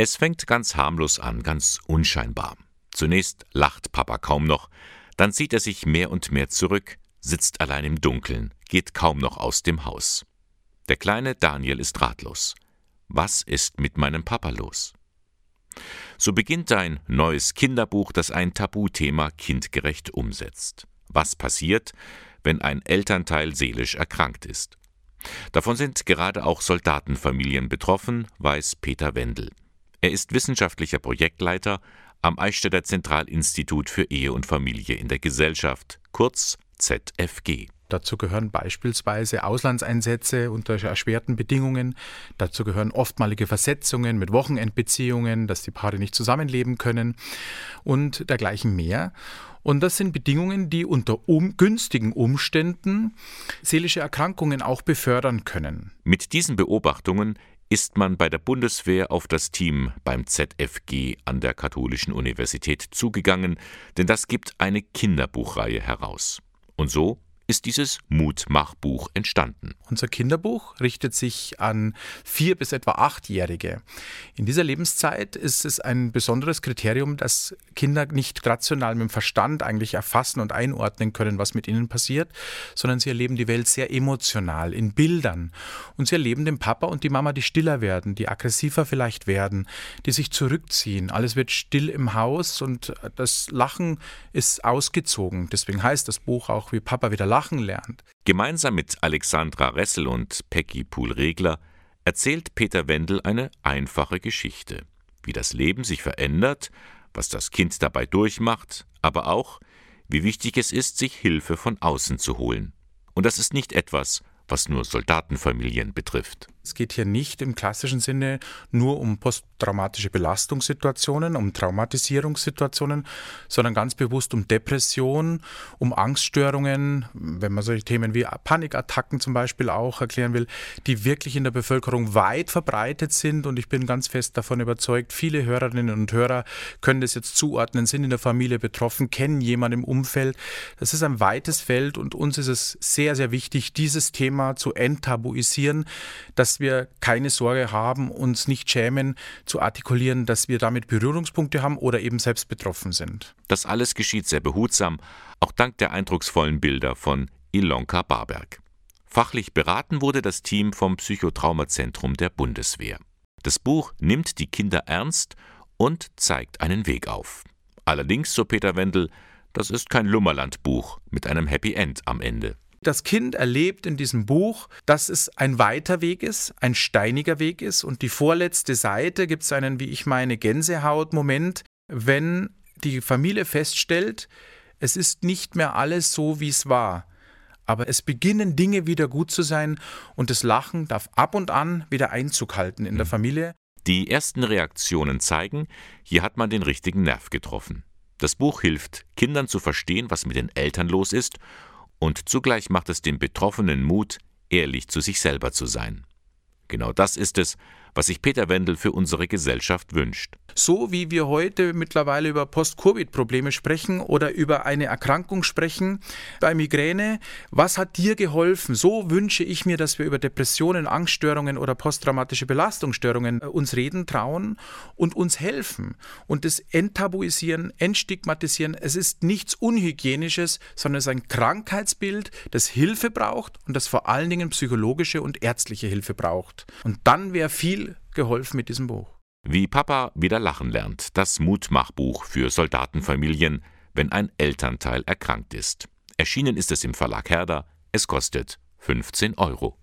Es fängt ganz harmlos an, ganz unscheinbar. Zunächst lacht Papa kaum noch, dann zieht er sich mehr und mehr zurück, sitzt allein im Dunkeln, geht kaum noch aus dem Haus. Der kleine Daniel ist ratlos. Was ist mit meinem Papa los? So beginnt ein neues Kinderbuch, das ein Tabuthema kindgerecht umsetzt. Was passiert, wenn ein Elternteil seelisch erkrankt ist? Davon sind gerade auch Soldatenfamilien betroffen, weiß Peter Wendel. Er ist wissenschaftlicher Projektleiter am Eichstätter Zentralinstitut für Ehe und Familie in der Gesellschaft, kurz ZFG. Dazu gehören beispielsweise Auslandseinsätze unter erschwerten Bedingungen. Dazu gehören oftmalige Versetzungen mit Wochenendbeziehungen, dass die Paare nicht zusammenleben können und dergleichen mehr. Und das sind Bedingungen, die unter um, günstigen Umständen seelische Erkrankungen auch befördern können. Mit diesen Beobachtungen ist man bei der Bundeswehr auf das Team beim ZFG an der Katholischen Universität zugegangen, denn das gibt eine Kinderbuchreihe heraus. Und so ist dieses Mutmachbuch entstanden. Unser Kinderbuch richtet sich an vier bis etwa achtjährige. In dieser Lebenszeit ist es ein besonderes Kriterium, dass Kinder nicht rational mit dem Verstand eigentlich erfassen und einordnen können, was mit ihnen passiert, sondern sie erleben die Welt sehr emotional, in Bildern. Und sie erleben den Papa und die Mama, die stiller werden, die aggressiver vielleicht werden, die sich zurückziehen. Alles wird still im Haus und das Lachen ist ausgezogen. Deswegen heißt das Buch auch, wie Papa wieder lacht lachen lernt. Gemeinsam mit Alexandra Ressel und Peggy Pool-Regler erzählt Peter Wendel eine einfache Geschichte. Wie das Leben sich verändert, was das Kind dabei durchmacht, aber auch, wie wichtig es ist, sich Hilfe von außen zu holen. Und das ist nicht etwas, was nur Soldatenfamilien betrifft. Es geht hier nicht im klassischen Sinne nur um posttraumatische Belastungssituationen, um Traumatisierungssituationen, sondern ganz bewusst um Depression, um Angststörungen, wenn man solche Themen wie Panikattacken zum Beispiel auch erklären will, die wirklich in der Bevölkerung weit verbreitet sind. Und ich bin ganz fest davon überzeugt, viele Hörerinnen und Hörer können das jetzt zuordnen, sind in der Familie betroffen, kennen jemanden im Umfeld. Das ist ein weites Feld und uns ist es sehr, sehr wichtig, dieses Thema zu enttabuisieren, dass wir keine Sorge haben, uns nicht schämen, zu artikulieren, dass wir damit Berührungspunkte haben oder eben selbst betroffen sind. Das alles geschieht sehr behutsam, auch dank der eindrucksvollen Bilder von Ilonka Barberg. Fachlich beraten wurde das Team vom Psychotraumazentrum der Bundeswehr. Das Buch nimmt die Kinder ernst und zeigt einen Weg auf. Allerdings, so Peter Wendel, das ist kein Lummerlandbuch mit einem Happy End am Ende. Das Kind erlebt in diesem Buch, dass es ein weiter Weg ist, ein steiniger Weg ist. Und die vorletzte Seite gibt es einen, wie ich meine, Gänsehautmoment, wenn die Familie feststellt, es ist nicht mehr alles so, wie es war. Aber es beginnen Dinge wieder gut zu sein und das Lachen darf ab und an wieder Einzug halten in der mhm. Familie. Die ersten Reaktionen zeigen, hier hat man den richtigen Nerv getroffen. Das Buch hilft, Kindern zu verstehen, was mit den Eltern los ist und zugleich macht es den Betroffenen Mut, ehrlich zu sich selber zu sein. Genau das ist es, was sich Peter Wendel für unsere Gesellschaft wünscht. So wie wir heute mittlerweile über Post-Covid-Probleme sprechen oder über eine Erkrankung sprechen bei Migräne, was hat dir geholfen? So wünsche ich mir, dass wir über Depressionen, Angststörungen oder posttraumatische Belastungsstörungen äh, uns reden trauen und uns helfen und das enttabuisieren, entstigmatisieren. Es ist nichts Unhygienisches, sondern es ist ein Krankheitsbild, das Hilfe braucht und das vor allen Dingen psychologische und ärztliche Hilfe braucht. Und dann wäre viel geholfen mit diesem Buch. Wie Papa wieder lachen lernt, das Mutmachbuch für Soldatenfamilien, wenn ein Elternteil erkrankt ist. Erschienen ist es im Verlag Herder, es kostet 15 Euro.